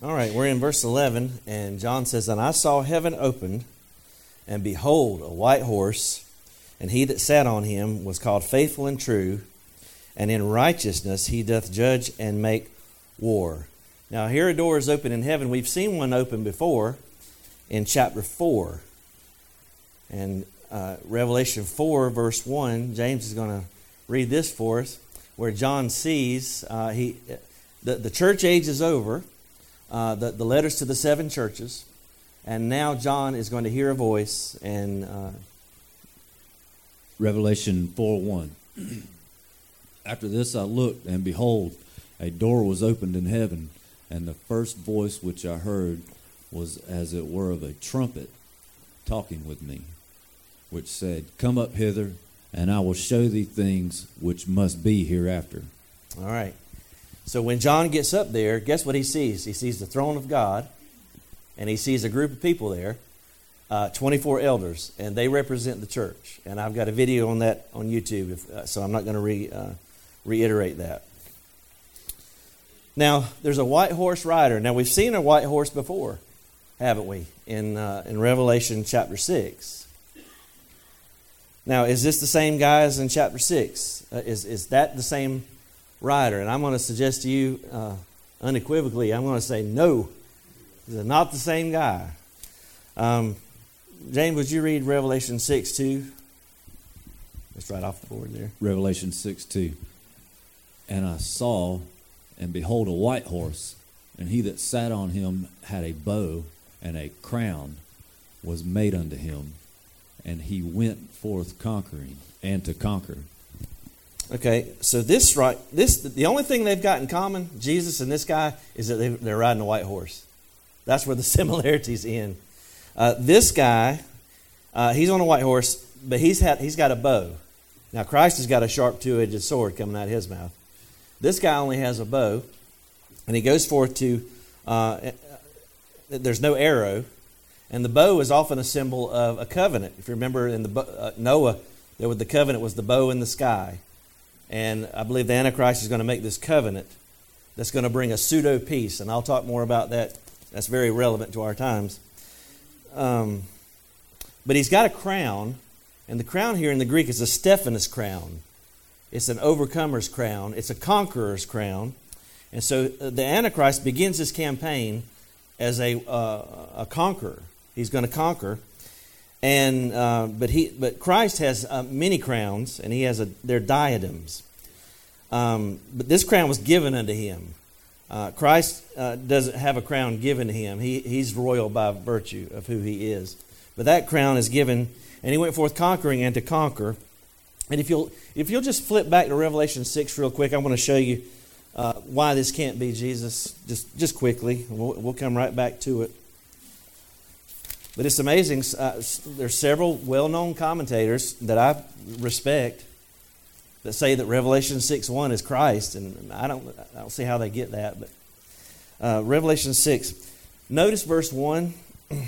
All right, we're in verse 11, and John says, And I saw heaven opened, and behold, a white horse, and he that sat on him was called Faithful and True, and in righteousness he doth judge and make war. Now, here a door is open in heaven. We've seen one open before in chapter 4. And uh, Revelation 4, verse 1, James is going to read this for us, where John sees uh, he, the, the church age is over uh, the, the letters to the seven churches. And now John is going to hear a voice and. Uh, Revelation 4 1. After this I looked, and behold, a door was opened in heaven, and the first voice which I heard was as it were of a trumpet talking with me, which said, Come up hither, and I will show thee things which must be hereafter. All right. So when John gets up there, guess what he sees? He sees the throne of God, and he sees a group of people there, uh, 24 elders, and they represent the church. And I've got a video on that on YouTube, if, uh, so I'm not going to re, uh, reiterate that. Now, there's a white horse rider. Now, we've seen a white horse before, haven't we, in, uh, in Revelation chapter 6. Now, is this the same guy as in chapter 6? Uh, is, is that the same rider. And I'm going to suggest to you uh, unequivocally, I'm going to say no. They're not the same guy. Um, James, would you read Revelation 6 2? It's right off the board there. Revelation 6 2. And I saw, and behold, a white horse, and he that sat on him had a bow, and a crown was made unto him, and he went forth conquering and to conquer. Okay, so this right, this the only thing they've got in common, Jesus and this guy, is that they, they're riding a white horse. That's where the similarities end. Uh, this guy, uh, he's on a white horse, but he's had he's got a bow. Now Christ has got a sharp two-edged sword coming out of his mouth. This guy only has a bow, and he goes forth to. Uh, there's no arrow, and the bow is often a symbol of a covenant. If you remember in the uh, Noah, there was the covenant was the bow in the sky. And I believe the Antichrist is going to make this covenant that's going to bring a pseudo peace. And I'll talk more about that. That's very relevant to our times. Um, but he's got a crown, and the crown here in the Greek is a Stephanos crown. It's an overcomer's crown, it's a conqueror's crown. And so uh, the Antichrist begins his campaign as a, uh, a conqueror. He's going to conquer. And uh, but he but Christ has uh, many crowns, and he has a they're diadems. Um, but this crown was given unto him. Uh, Christ uh, doesn't have a crown given to him. He, he's royal by virtue of who he is. But that crown is given, and he went forth conquering and to conquer. And if you'll if you'll just flip back to Revelation six real quick, I want to show you uh, why this can't be Jesus. Just just quickly, we'll, we'll come right back to it. But it's amazing. Uh, there's several well known commentators that I respect that say that Revelation 6 1 is Christ. And I don't, I don't see how they get that. But uh, Revelation 6, notice verse 1.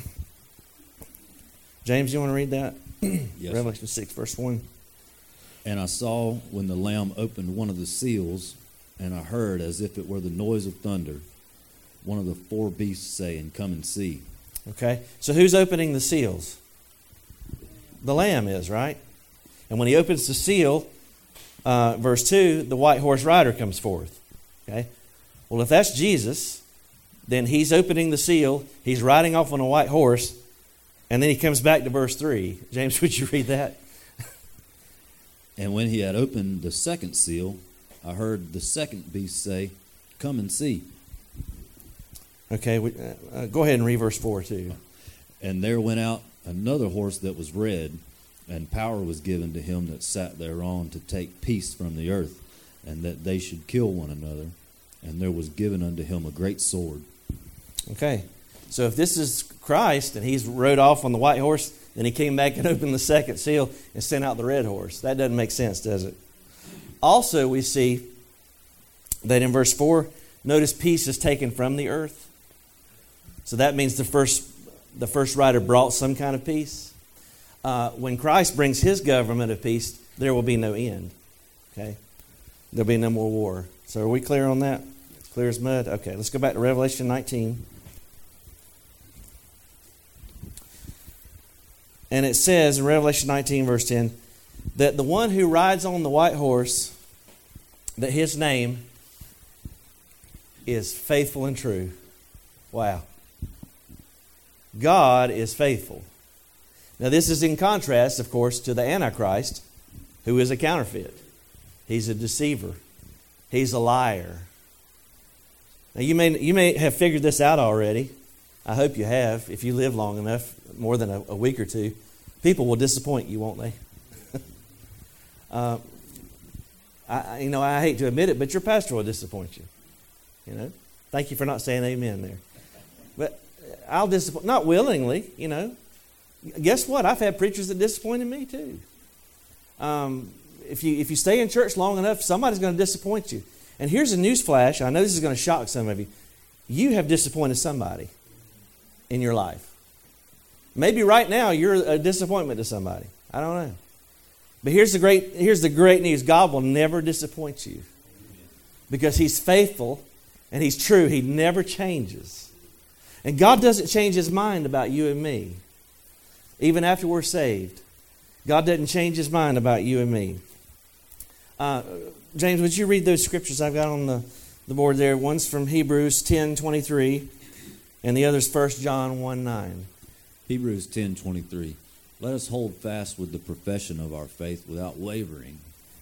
James, you want to read that? yes. Revelation 6, verse 1. And I saw when the Lamb opened one of the seals, and I heard as if it were the noise of thunder, one of the four beasts saying, Come and see. Okay? So who's opening the seals? The Lamb is, right? And when he opens the seal, uh, verse 2, the white horse rider comes forth. Okay? Well, if that's Jesus, then he's opening the seal, he's riding off on a white horse, and then he comes back to verse 3. James, would you read that? and when he had opened the second seal, I heard the second beast say, Come and see. Okay, we, uh, uh, go ahead and read verse 4 too. And there went out another horse that was red, and power was given to him that sat thereon to take peace from the earth, and that they should kill one another. And there was given unto him a great sword. Okay, so if this is Christ and he's rode off on the white horse, then he came back and opened the second seal and sent out the red horse. That doesn't make sense, does it? Also, we see that in verse 4, notice peace is taken from the earth. So that means the first, the first rider brought some kind of peace. Uh, when Christ brings his government of peace, there will be no end. Okay? There'll be no more war. So are we clear on that? Clear as mud. Okay, let's go back to Revelation 19. And it says in Revelation 19, verse 10, that the one who rides on the white horse, that his name is faithful and true. Wow. God is faithful. Now, this is in contrast, of course, to the Antichrist, who is a counterfeit. He's a deceiver, he's a liar. Now, you may, you may have figured this out already. I hope you have, if you live long enough, more than a, a week or two. People will disappoint you, won't they? uh, I, you know, I hate to admit it, but your pastor will disappoint you. You know, thank you for not saying amen there. But I'll disappoint, not willingly, you know. Guess what? I've had preachers that disappointed me too. Um, if you if you stay in church long enough, somebody's going to disappoint you. And here's a news flash. I know this is going to shock some of you. You have disappointed somebody in your life. Maybe right now you're a disappointment to somebody. I don't know. But here's the great here's the great news. God will never disappoint you. Because he's faithful and he's true. He never changes. And God doesn't change his mind about you and me. Even after we're saved. God doesn't change his mind about you and me. Uh, James, would you read those scriptures I've got on the, the board there? One's from Hebrews 10 23, and the other's 1 John 1 9. Hebrews 10 23. Let us hold fast with the profession of our faith without wavering,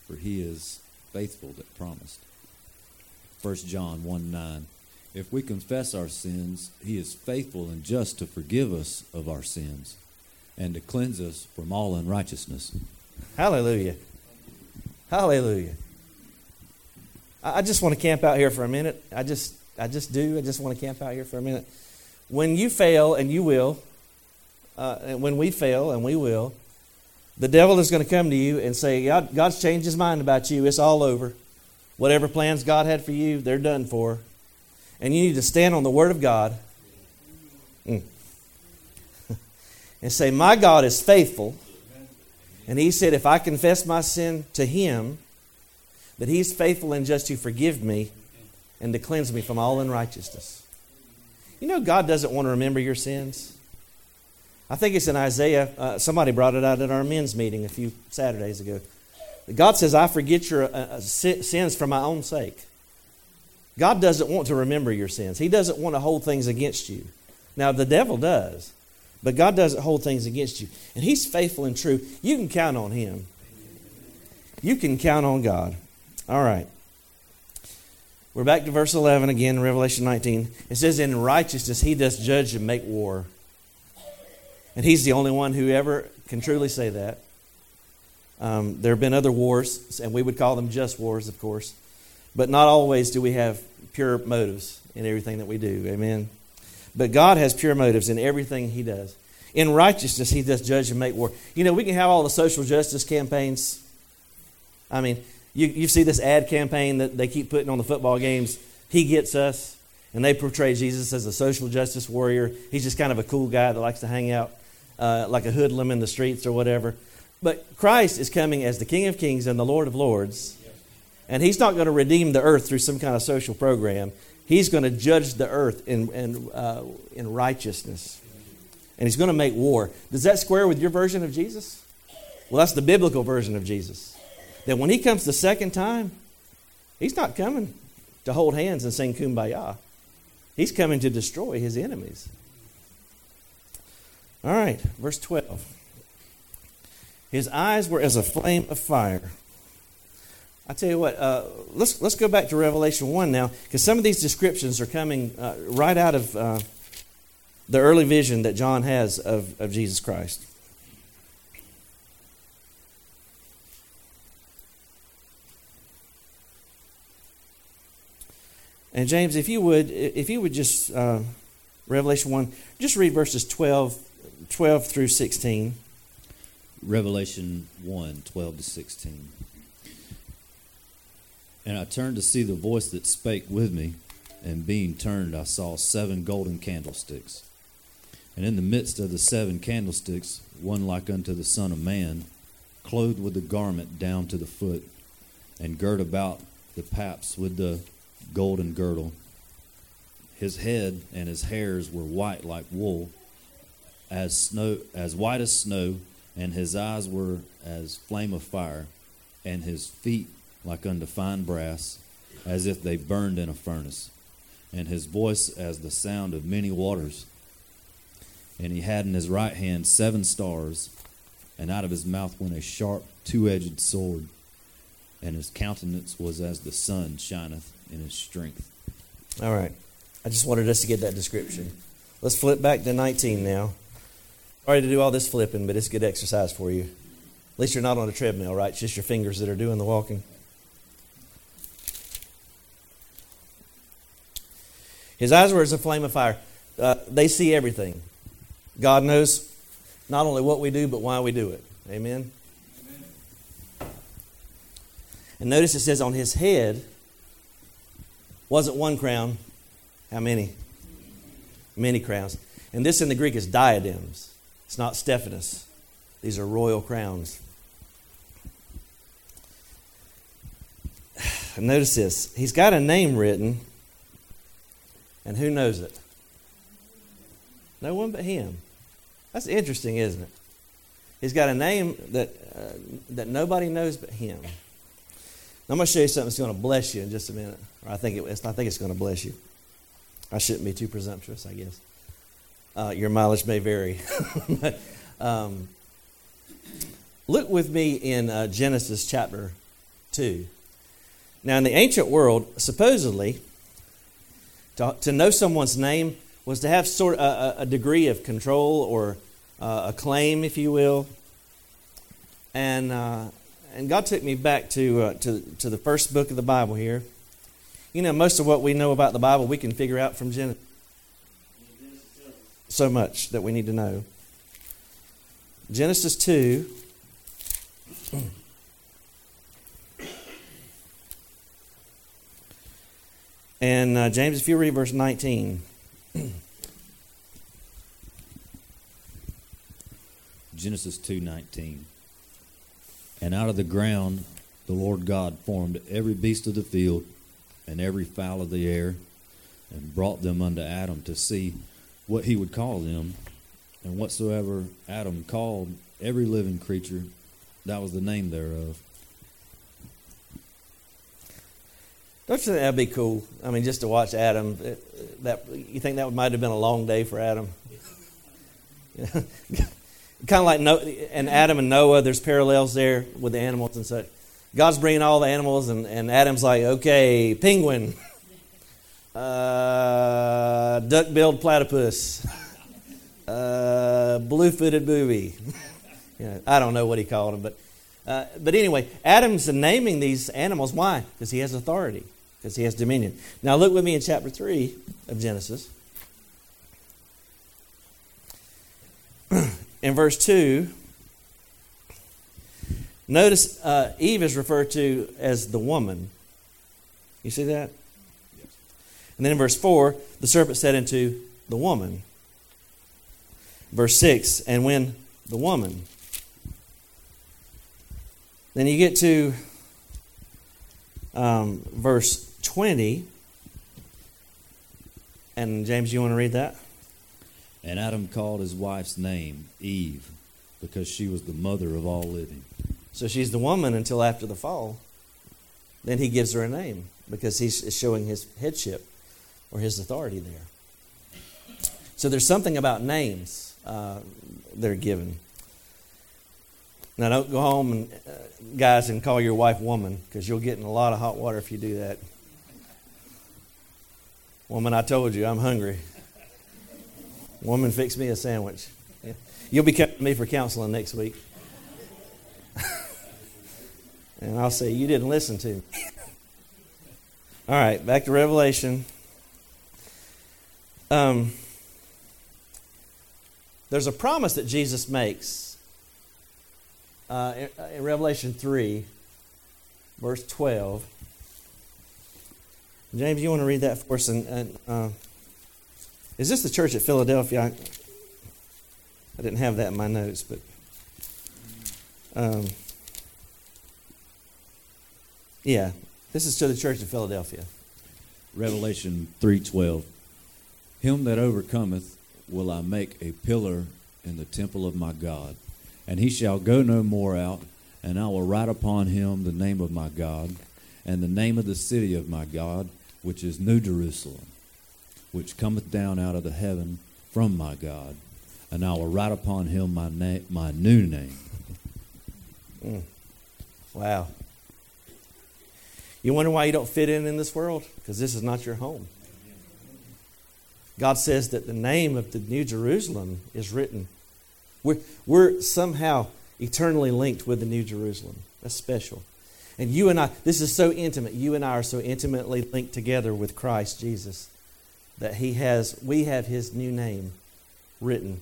for he is faithful that promised. 1 John 1 9. If we confess our sins, he is faithful and just to forgive us of our sins and to cleanse us from all unrighteousness. Hallelujah. Hallelujah. I just want to camp out here for a minute. I just I just do. I just want to camp out here for a minute. When you fail, and you will, uh, and when we fail, and we will, the devil is going to come to you and say, God, God's changed his mind about you. It's all over. Whatever plans God had for you, they're done for. And you need to stand on the Word of God mm. and say, My God is faithful. And He said, If I confess my sin to Him, that He's faithful and just to forgive me and to cleanse me from all unrighteousness. You know, God doesn't want to remember your sins. I think it's in Isaiah. Uh, somebody brought it out at our men's meeting a few Saturdays ago. God says, I forget your uh, uh sins for my own sake. God doesn't want to remember your sins, He doesn't want to hold things against you. Now, the devil does, but God doesn't hold things against you. And He's faithful and true. You can count on Him. You can count on God. All right. We're back to verse 11 again, Revelation 19. It says, In righteousness he does judge and make war. And he's the only one who ever can truly say that. Um, there have been other wars, and we would call them just wars, of course. But not always do we have pure motives in everything that we do. Amen. But God has pure motives in everything He does. In righteousness, He does judge and make war. You know, we can have all the social justice campaigns. I mean, you, you see this ad campaign that they keep putting on the football games. He gets us. And they portray Jesus as a social justice warrior. He's just kind of a cool guy that likes to hang out uh, like a hoodlum in the streets or whatever. But Christ is coming as the King of Kings and the Lord of Lords. And he's not going to redeem the earth through some kind of social program. He's going to judge the earth in, in, uh, in righteousness. And he's going to make war. Does that square with your version of Jesus? Well, that's the biblical version of Jesus. That when he comes the second time, he's not coming to hold hands and sing kumbaya. He's coming to destroy his enemies. All right, verse 12. His eyes were as a flame of fire. I tell you what, uh, let's, let's go back to Revelation 1 now, because some of these descriptions are coming uh, right out of uh, the early vision that John has of, of Jesus Christ. And James, if you would, if you would just, uh, Revelation 1, just read verses 12, 12 through 16. Revelation 1, 12 to 16. And I turned to see the voice that spake with me, and being turned, I saw seven golden candlesticks. And in the midst of the seven candlesticks, one like unto the Son of Man, clothed with a garment down to the foot, and girt about the paps with the golden girdle. His head and his hairs were white like wool, as snow, as white as snow, and his eyes were as flame of fire, and his feet like unto fine brass, as if they burned in a furnace, and his voice as the sound of many waters. And he had in his right hand seven stars, and out of his mouth went a sharp two edged sword, and his countenance was as the sun shineth in his strength. All right. I just wanted us to get that description. Let's flip back to 19 now. Sorry to do all this flipping, but it's good exercise for you. At least you're not on a treadmill, right? It's just your fingers that are doing the walking. His eyes were as a flame of fire. Uh, they see everything. God knows not only what we do, but why we do it. Amen? And notice it says on his head wasn't one crown. How many? Many crowns. And this in the Greek is diadems. It's not Stephanos. These are royal crowns. Notice this. He's got a name written, and who knows it? No one but him. That's interesting, isn't it? He's got a name that, uh, that nobody knows but him. I'm going to show you something that's going to bless you in just a minute. Or I think, it, I think it's going to bless you. I shouldn't be too presumptuous, I guess. Uh, your mileage may vary. but, um, look with me in uh, Genesis chapter 2. Now, in the ancient world, supposedly, to, to know someone's name was to have sort of a, a degree of control or uh, a claim, if you will. And uh, and God took me back to, uh, to, to the first book of the Bible here. You know, most of what we know about the Bible we can figure out from Genesis. So much that we need to know. Genesis 2. And uh, James, if you read verse 19. Genesis 2:19 And out of the ground the Lord God formed every beast of the field and every fowl of the air and brought them unto Adam to see what he would call them. And whatsoever Adam called every living creature that was the name thereof Don't you think that'd be cool? I mean, just to watch Adam. That you think that might have been a long day for Adam? kind of like no, and Adam and Noah. There's parallels there with the animals and such. God's bringing all the animals, and, and Adam's like, okay, penguin, uh, duck-billed platypus, uh, blue-footed booby. you know, I don't know what he called him, but uh, but anyway, Adam's naming these animals. Why? Because he has authority because he has dominion. Now, look with me in chapter 3 of Genesis. in verse 2, notice uh, Eve is referred to as the woman. You see that? Yes. And then in verse 4, the serpent said unto the woman. Verse 6, and when the woman. Then you get to um, verse 20. And James, you want to read that? And Adam called his wife's name Eve because she was the mother of all living. So she's the woman until after the fall. Then he gives her a name because he's showing his headship or his authority there. So there's something about names uh, that are given. Now, don't go home and, uh, guys, and call your wife woman because you'll get in a lot of hot water if you do that. Woman, I told you, I'm hungry. Woman, fix me a sandwich. You'll be coming to me for counseling next week. and I'll say, You didn't listen to me. All right, back to Revelation. Um, there's a promise that Jesus makes uh, in, in Revelation 3, verse 12. James, you want to read that for us? And, and uh, is this the church at Philadelphia? I, I, didn't have that in my notes, but um, yeah, this is to the church of Philadelphia. Revelation three twelve. Him that overcometh will I make a pillar in the temple of my God, and he shall go no more out, and I will write upon him the name of my God, and the name of the city of my God, which is New Jerusalem, which cometh down out of the heaven from my God, and I will write upon him my na- my new name. Mm. Wow. You wonder why you don't fit in in this world? Because this is not your home. God says that the name of the New Jerusalem is written. We're, we're somehow eternally linked with the New Jerusalem. That's special. And you and I, this is so intimate. You and I are so intimately linked together with Christ Jesus that He has, we have His new name written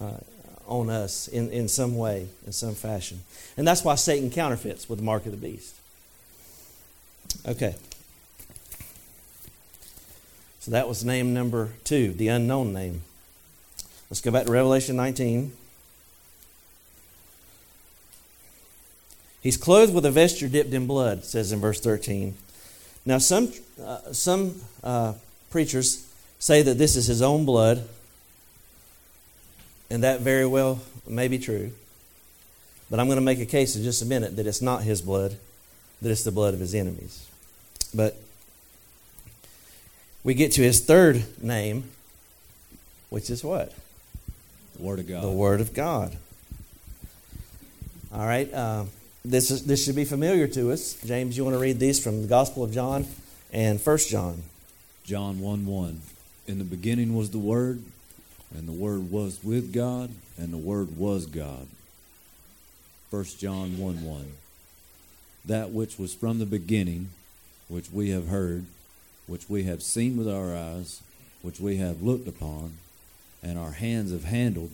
uh, on us in, in some way, in some fashion. And that's why Satan counterfeits with the mark of the beast. Okay. So that was name number two, the unknown name. Let's go back to Revelation 19. He's clothed with a vesture dipped in blood, says in verse 13. Now, some, uh, some uh, preachers say that this is his own blood, and that very well may be true. But I'm going to make a case in just a minute that it's not his blood, that it's the blood of his enemies. But we get to his third name, which is what? The Word of God. The Word of God. All right. Uh, this is this should be familiar to us. James, you want to read these from the Gospel of John and First John. John 1 1. In the beginning was the Word, and the Word was with God, and the Word was God. 1 John 1 1. That which was from the beginning, which we have heard, which we have seen with our eyes, which we have looked upon, and our hands have handled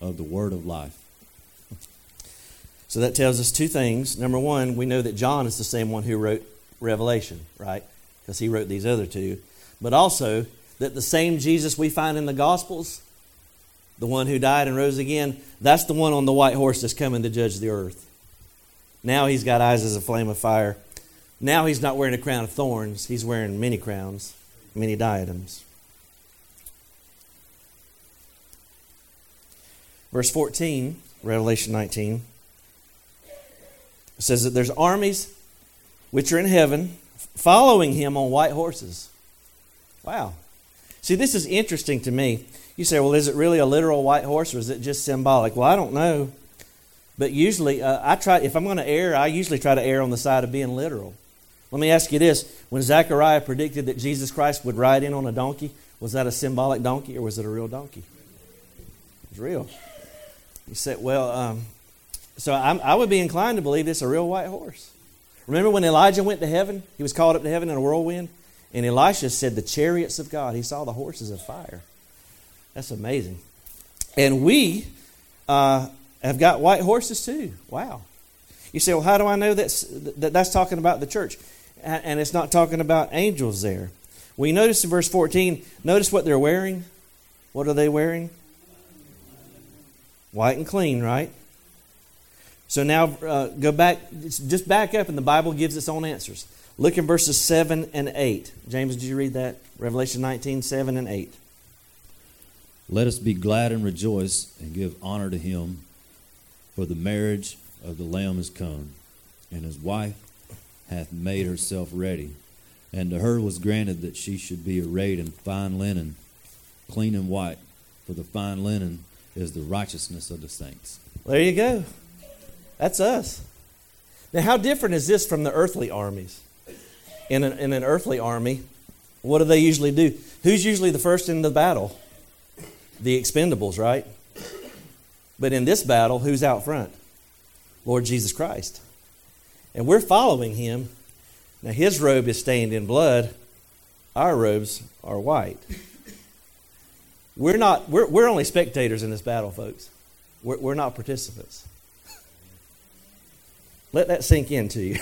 of the Word of life. So that tells us two things. Number one, we know that John is the same one who wrote Revelation, right? Because he wrote these other two. But also that the same Jesus we find in the Gospels, the one who died and rose again, that's the one on the white horse that's coming to judge the earth. Now he's got eyes as a flame of fire. Now he's not wearing a crown of thorns, he's wearing many crowns, many diadems. Verse 14, Revelation 19 says that there's armies which are in heaven following him on white horses. Wow. See, this is interesting to me. You say, well, is it really a literal white horse or is it just symbolic? Well, I don't know. But usually, uh, I try, if I'm going to err, I usually try to err on the side of being literal. Let me ask you this. When Zechariah predicted that Jesus Christ would ride in on a donkey, was that a symbolic donkey or was it a real donkey? It was real. You said, well, um, so I'm, i would be inclined to believe it's a real white horse. Remember when Elijah went to heaven? He was called up to heaven in a whirlwind. And Elisha said, The chariots of God. He saw the horses of fire. That's amazing. And we uh, have got white horses too. Wow. You say, Well, how do I know that's, that that's talking about the church? And it's not talking about angels there. We notice in verse 14, notice what they're wearing. What are they wearing? White and clean, right? So now uh, go back, just back up, and the Bible gives its own answers. Look in verses 7 and 8. James, did you read that? Revelation 19, 7 and 8. Let us be glad and rejoice and give honor to him, for the marriage of the Lamb is come, and his wife hath made herself ready. And to her was granted that she should be arrayed in fine linen, clean and white, for the fine linen is the righteousness of the saints. There you go. That's us. Now, how different is this from the earthly armies? In an, in an earthly army, what do they usually do? Who's usually the first in the battle? The expendables, right? But in this battle, who's out front? Lord Jesus Christ. And we're following him. Now, his robe is stained in blood, our robes are white. We're, not, we're, we're only spectators in this battle, folks. We're, we're not participants. Let that sink into you.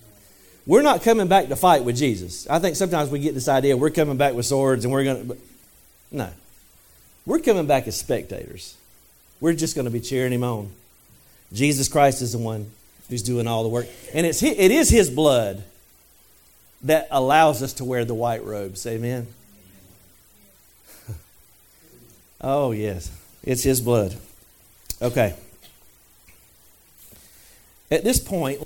we're not coming back to fight with Jesus. I think sometimes we get this idea we're coming back with swords and we're going to. No. We're coming back as spectators. We're just going to be cheering him on. Jesus Christ is the one who's doing all the work. And it's, it is his blood that allows us to wear the white robes. Amen. Oh, yes. It's his blood. Okay. At this point,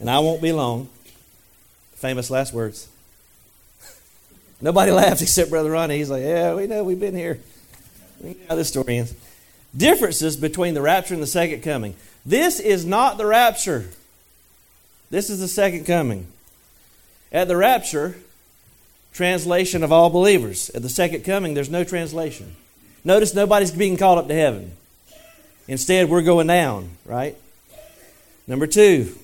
and I won't be long. Famous last words. Nobody laughs except Brother Ronnie. He's like, Yeah, we know, we've been here. We know how this story ends. Differences between the rapture and the second coming. This is not the rapture. This is the second coming. At the rapture, translation of all believers. At the second coming, there's no translation. Notice nobody's being called up to heaven. Instead, we're going down, right? Number two,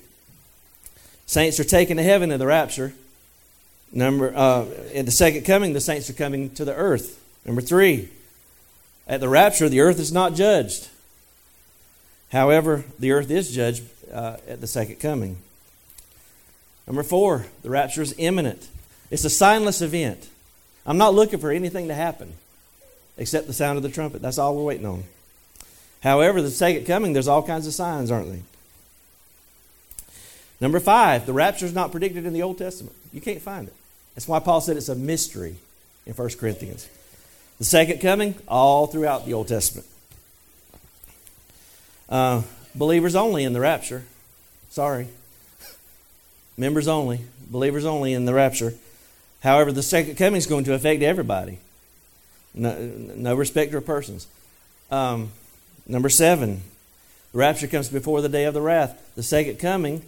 saints are taken to heaven in the rapture. Number uh, in the second coming, the saints are coming to the earth. Number three, at the rapture, the earth is not judged. However, the earth is judged uh, at the second coming. Number four, the rapture is imminent. It's a signless event. I'm not looking for anything to happen except the sound of the trumpet. That's all we're waiting on. However, the second coming, there's all kinds of signs, aren't they? Number five, the rapture is not predicted in the Old Testament. You can't find it. That's why Paul said it's a mystery in 1 Corinthians. The second coming, all throughout the Old Testament. Uh, believers only in the rapture. Sorry. Members only. Believers only in the rapture. However, the second coming is going to affect everybody. No, no respecter of persons. Um, number seven, the rapture comes before the day of the wrath. The second coming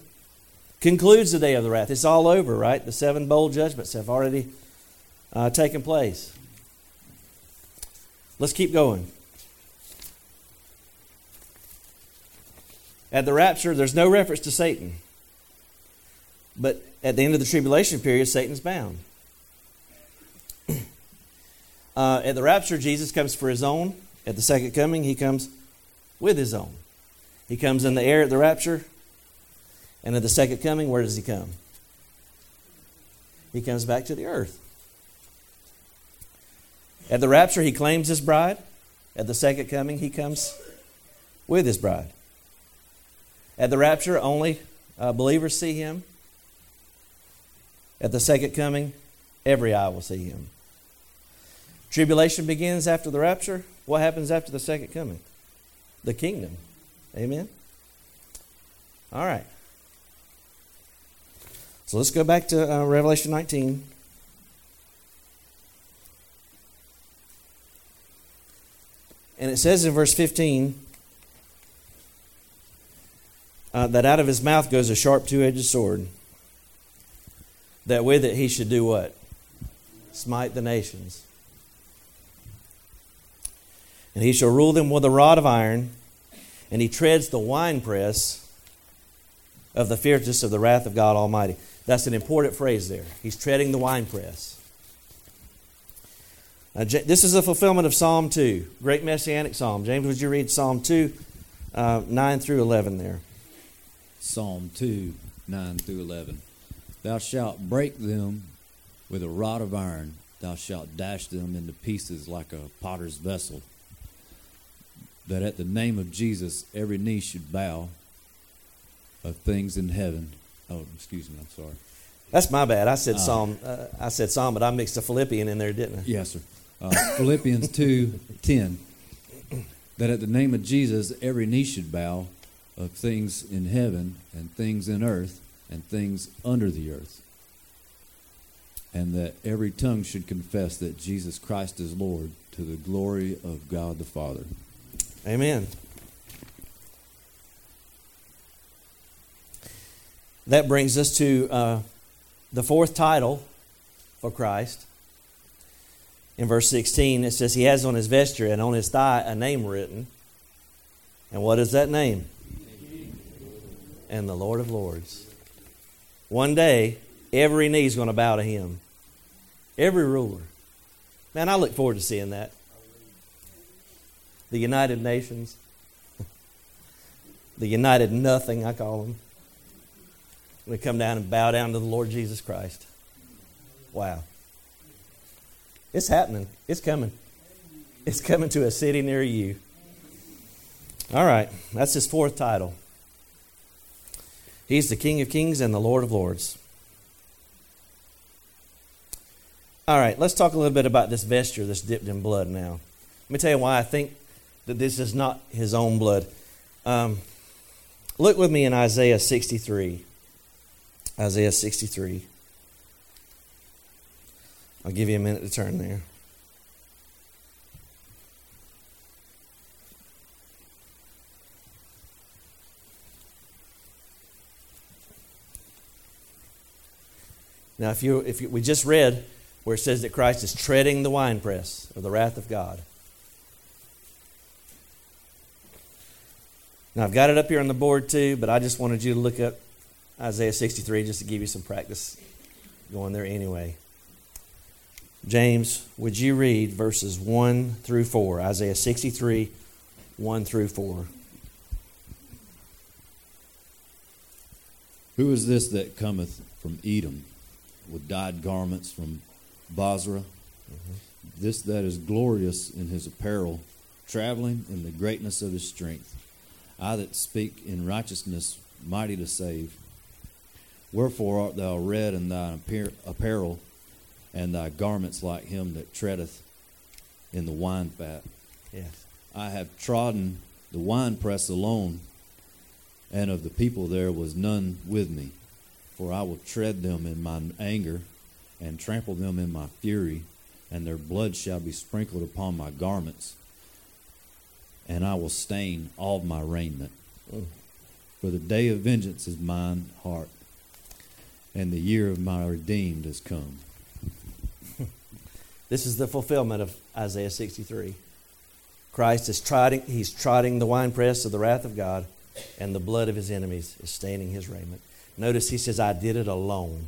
concludes the day of the wrath. It's all over, right? The seven bowl judgments have already uh, taken place. Let's keep going. At the rapture, there's no reference to Satan. But at the end of the tribulation period, Satan's bound. uh, at the rapture, Jesus comes for his own. At the second coming, he comes with his own. He comes in the air at the rapture. And at the second coming, where does he come? He comes back to the earth. At the rapture, he claims his bride. At the second coming, he comes with his bride. At the rapture, only uh, believers see him. At the second coming, every eye will see him. Tribulation begins after the rapture. What happens after the second coming? The kingdom. Amen? All right. So let's go back to uh, Revelation 19. And it says in verse 15 uh, that out of his mouth goes a sharp two edged sword, that with it he should do what? Smite the nations. And he shall rule them with a rod of iron, and he treads the winepress of the fierceness of the wrath of God Almighty. That's an important phrase there. He's treading the winepress. Now, this is a fulfillment of Psalm 2, great messianic psalm. James, would you read Psalm 2, uh, 9 through 11 there? Psalm 2, 9 through 11. Thou shalt break them with a rod of iron, thou shalt dash them into pieces like a potter's vessel. That at the name of Jesus every knee should bow of things in heaven. Oh, excuse me, I'm sorry. That's my bad. I said uh, Psalm. Uh, I said Psalm, but I mixed a Philippian in there, didn't I? Yes, sir. Uh, Philippians 2 10. That at the name of Jesus, every knee should bow of things in heaven and things in earth and things under the earth. And that every tongue should confess that Jesus Christ is Lord to the glory of God the Father. Amen. That brings us to uh, the fourth title for Christ in verse 16, it says, He has on his vesture and on his thigh a name written. And what is that name? And the Lord of Lords. One day, every knee is going to bow to him. Every ruler. Man, I look forward to seeing that. The United Nations. the United Nothing, I call them. We come down and bow down to the Lord Jesus Christ. Wow. It's happening. It's coming. It's coming to a city near you. All right, that's his fourth title. He's the King of Kings and the Lord of Lords. All right, let's talk a little bit about this vesture that's dipped in blood now. Let me tell you why I think that this is not his own blood. Um, look with me in Isaiah 63. Isaiah 63. I'll give you a minute to turn there. Now, if you if you, we just read where it says that Christ is treading the winepress of the wrath of God. Now, I've got it up here on the board too, but I just wanted you to look up Isaiah 63 just to give you some practice going there anyway. James, would you read verses 1 through 4? Isaiah 63, 1 through 4. Who is this that cometh from Edom with dyed garments from Bozrah? Mm-hmm. This that is glorious in his apparel, traveling in the greatness of his strength. I that speak in righteousness, mighty to save. Wherefore art thou red in thine apparel, and thy garments like him that treadeth in the wine fat? Yes. I have trodden the winepress alone, and of the people there was none with me. For I will tread them in my anger, and trample them in my fury, and their blood shall be sprinkled upon my garments and I will stain all my raiment. Mm. For the day of vengeance is mine heart, and the year of my redeemed is come. this is the fulfillment of Isaiah 63. Christ is trotting, he's trotting the winepress of the wrath of God, and the blood of his enemies is staining his raiment. Notice he says, I did it alone.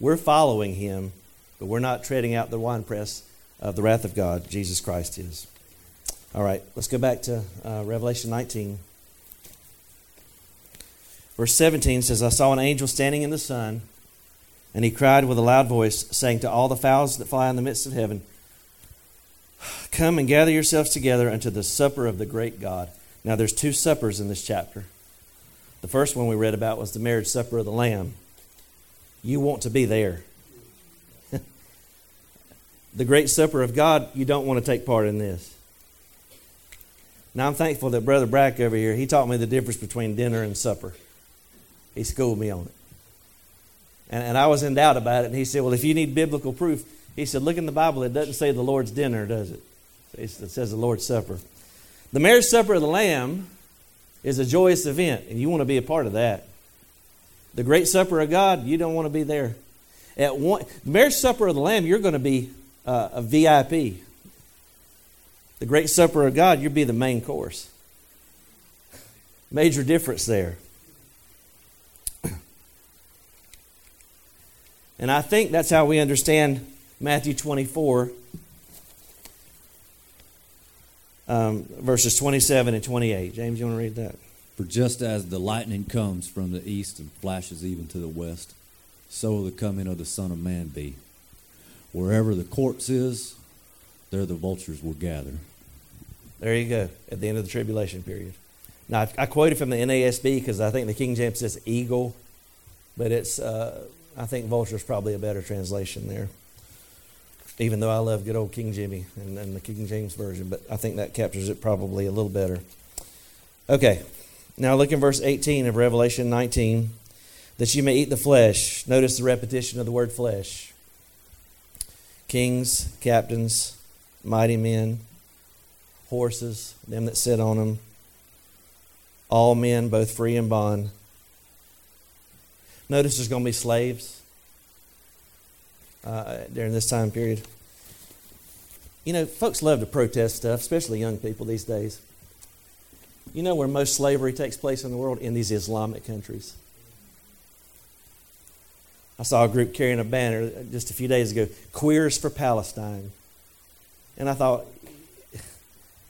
We're following him, but we're not treading out the winepress of the wrath of God. Jesus Christ is. All right, let's go back to uh, Revelation 19. Verse 17 says, I saw an angel standing in the sun, and he cried with a loud voice, saying to all the fowls that fly in the midst of heaven, Come and gather yourselves together unto the supper of the great God. Now, there's two suppers in this chapter. The first one we read about was the marriage supper of the Lamb. You want to be there. the great supper of God, you don't want to take part in this. Now I'm thankful that Brother Brack over here, he taught me the difference between dinner and supper. He schooled me on it. And, and I was in doubt about it. And he said, Well, if you need biblical proof, he said, Look in the Bible. It doesn't say the Lord's dinner, does it? It says the Lord's Supper. The marriage supper of the Lamb is a joyous event, and you want to be a part of that. The great supper of God, you don't want to be there. At one, the marriage supper of the Lamb, you're going to be uh, a VIP the great supper of God, you'll be the main course. Major difference there. And I think that's how we understand Matthew 24, um, verses 27 and 28. James, you want to read that? For just as the lightning comes from the east and flashes even to the west, so will the coming of the Son of Man be. Wherever the corpse is, there the vultures will gather. There you go, at the end of the tribulation period. Now, I, I quoted from the NASB because I think the King James says eagle, but it's, uh, I think vulture is probably a better translation there. Even though I love good old King Jimmy and, and the King James Version, but I think that captures it probably a little better. Okay, now look in verse 18 of Revelation 19 that you may eat the flesh. Notice the repetition of the word flesh. Kings, captains, mighty men, horses, them that sit on them, all men, both free and bond. Notice there's going to be slaves uh, during this time period. You know, folks love to protest stuff, especially young people these days. You know where most slavery takes place in the world? In these Islamic countries. I saw a group carrying a banner just a few days ago, Queers for Palestine. And I thought,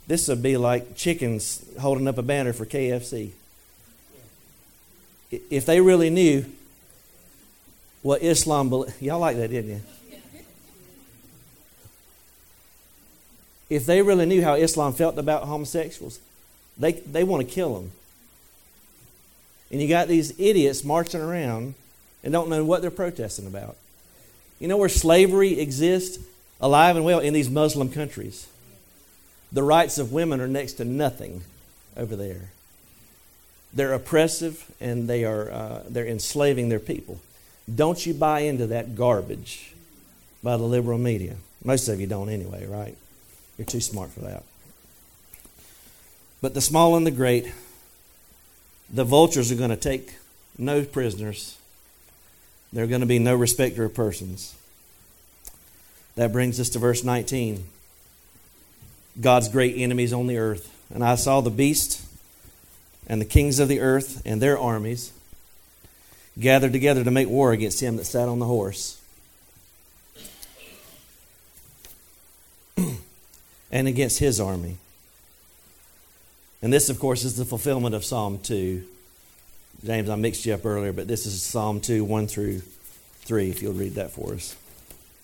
this would be like chickens holding up a banner for KFC. If they really knew what Islam, believed, y'all like that, didn't you? If they really knew how Islam felt about homosexuals, they, they want to kill them. And you got these idiots marching around and don't know what they're protesting about. You know where slavery exists alive and well? In these Muslim countries. The rights of women are next to nothing over there. They're oppressive and they are uh, they're enslaving their people. Don't you buy into that garbage by the liberal media? Most of you don't anyway, right? You're too smart for that. But the small and the great, the vultures are going to take no prisoners. There are going to be no respecter of persons. That brings us to verse 19. God's great enemies on the earth. And I saw the beast and the kings of the earth and their armies gathered together to make war against him that sat on the horse and against his army. And this, of course, is the fulfillment of Psalm 2. James, I mixed you up earlier, but this is Psalm 2, 1 through 3, if you'll read that for us.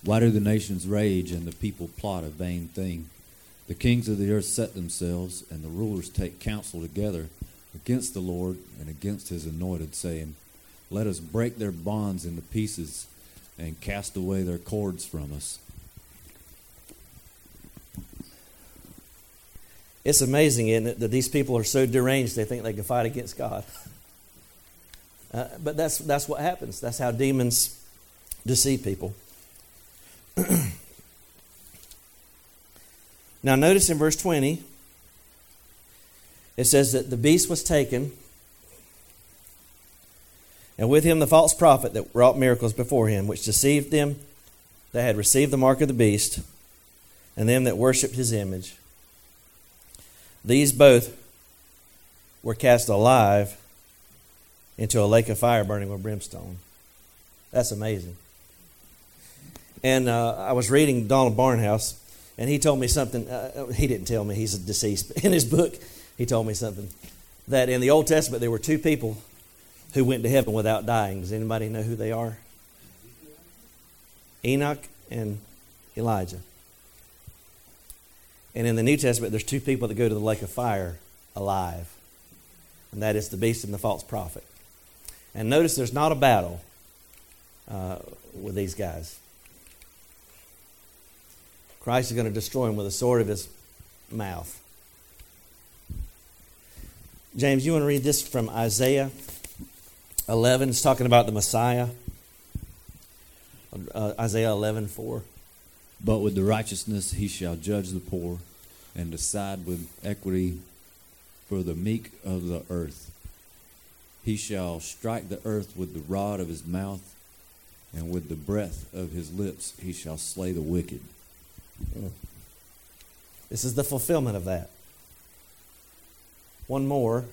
Why do the nations rage and the people plot a vain thing? The kings of the earth set themselves, and the rulers take counsel together against the Lord and against his anointed, saying, Let us break their bonds into pieces and cast away their cords from us. It's amazing, isn't it, that these people are so deranged they think they can fight against God. Uh, but that's, that's what happens. That's how demons deceive people. now, notice in verse 20, it says that the beast was taken, and with him the false prophet that wrought miracles before him, which deceived them that had received the mark of the beast, and them that worshipped his image. These both were cast alive into a lake of fire burning with brimstone. That's amazing. And uh, I was reading Donald Barnhouse, and he told me something. Uh, he didn't tell me, he's deceased. In his book, he told me something. That in the Old Testament, there were two people who went to heaven without dying. Does anybody know who they are? Enoch and Elijah. And in the New Testament, there's two people that go to the lake of fire alive, and that is the beast and the false prophet. And notice there's not a battle uh, with these guys. Christ is going to destroy him with the sword of his mouth. James, you want to read this from Isaiah 11? It's talking about the Messiah. Uh, Isaiah 11, 4. But with the righteousness he shall judge the poor and decide with equity for the meek of the earth. He shall strike the earth with the rod of his mouth, and with the breath of his lips he shall slay the wicked. Mm. This is the fulfillment of that. One more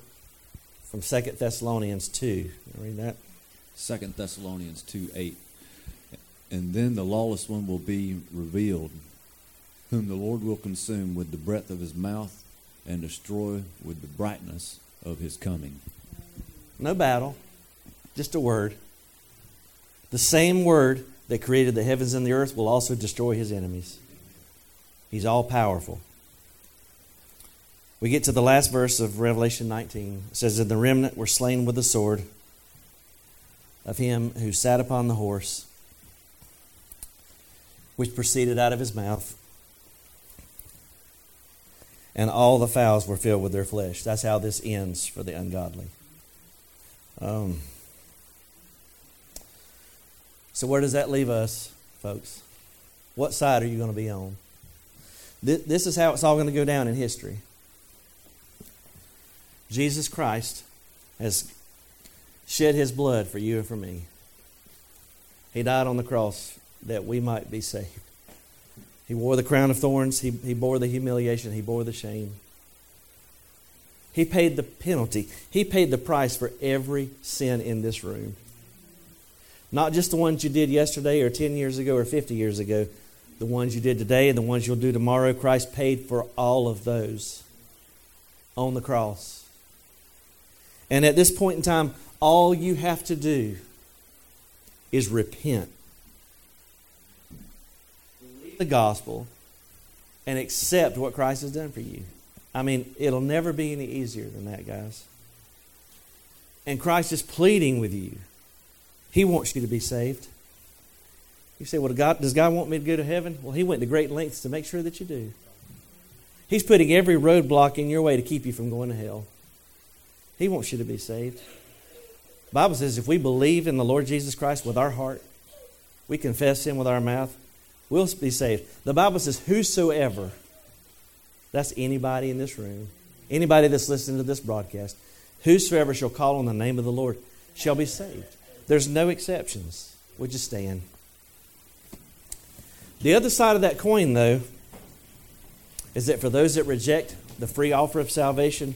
from Second Thessalonians 2. Read that. Second Thessalonians 2 8. And then the lawless one will be revealed, whom the Lord will consume with the breath of his mouth and destroy with the brightness of his coming. No battle, just a word. The same word that created the heavens and the earth will also destroy his enemies. He's all powerful. We get to the last verse of Revelation 19. It says, And the remnant were slain with the sword of him who sat upon the horse, which proceeded out of his mouth. And all the fowls were filled with their flesh. That's how this ends for the ungodly. Um, so, where does that leave us, folks? What side are you going to be on? This is how it's all going to go down in history. Jesus Christ has shed his blood for you and for me. He died on the cross that we might be saved. He wore the crown of thorns, he, he bore the humiliation, he bore the shame. He paid the penalty, he paid the price for every sin in this room. Not just the ones you did yesterday or 10 years ago or 50 years ago, the ones you did today and the ones you'll do tomorrow. Christ paid for all of those on the cross. And at this point in time, all you have to do is repent. Believe the gospel and accept what Christ has done for you. I mean, it'll never be any easier than that, guys. And Christ is pleading with you. He wants you to be saved. You say, well, God, does God want me to go to heaven? Well, He went to great lengths to make sure that you do. He's putting every roadblock in your way to keep you from going to hell. He wants you to be saved. The Bible says if we believe in the Lord Jesus Christ with our heart, we confess Him with our mouth, we'll be saved. The Bible says, whosoever, that's anybody in this room, anybody that's listening to this broadcast, whosoever shall call on the name of the Lord shall be saved. There's no exceptions. Would you stand? The other side of that coin, though, is that for those that reject the free offer of salvation,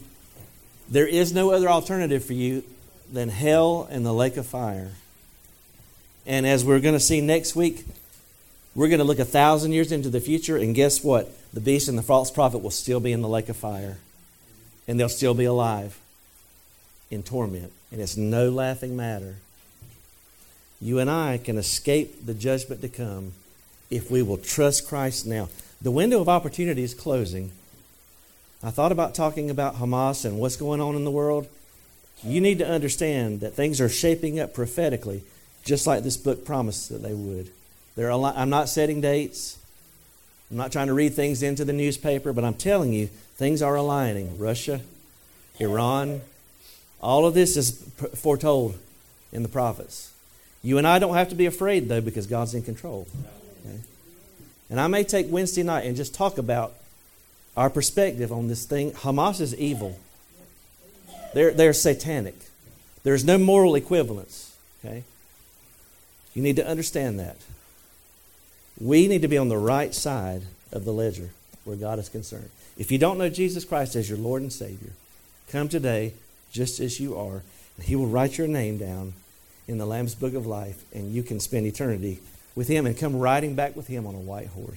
there is no other alternative for you than hell and the lake of fire. And as we're going to see next week, we're going to look a thousand years into the future, and guess what? The beast and the false prophet will still be in the lake of fire, and they'll still be alive in torment. And it's no laughing matter. You and I can escape the judgment to come if we will trust Christ now. The window of opportunity is closing. I thought about talking about Hamas and what's going on in the world. You need to understand that things are shaping up prophetically, just like this book promised that they would. There are I'm not setting dates. I'm not trying to read things into the newspaper, but I'm telling you, things are aligning. Russia, Iran, all of this is foretold in the prophets. You and I don't have to be afraid, though, because God's in control. Okay? And I may take Wednesday night and just talk about our perspective on this thing. Hamas is evil, they're, they're satanic. There's no moral equivalence. Okay? You need to understand that. We need to be on the right side of the ledger where God is concerned. If you don't know Jesus Christ as your Lord and Savior, come today just as you are. And he will write your name down in the Lamb's Book of Life, and you can spend eternity with Him and come riding back with Him on a white horse.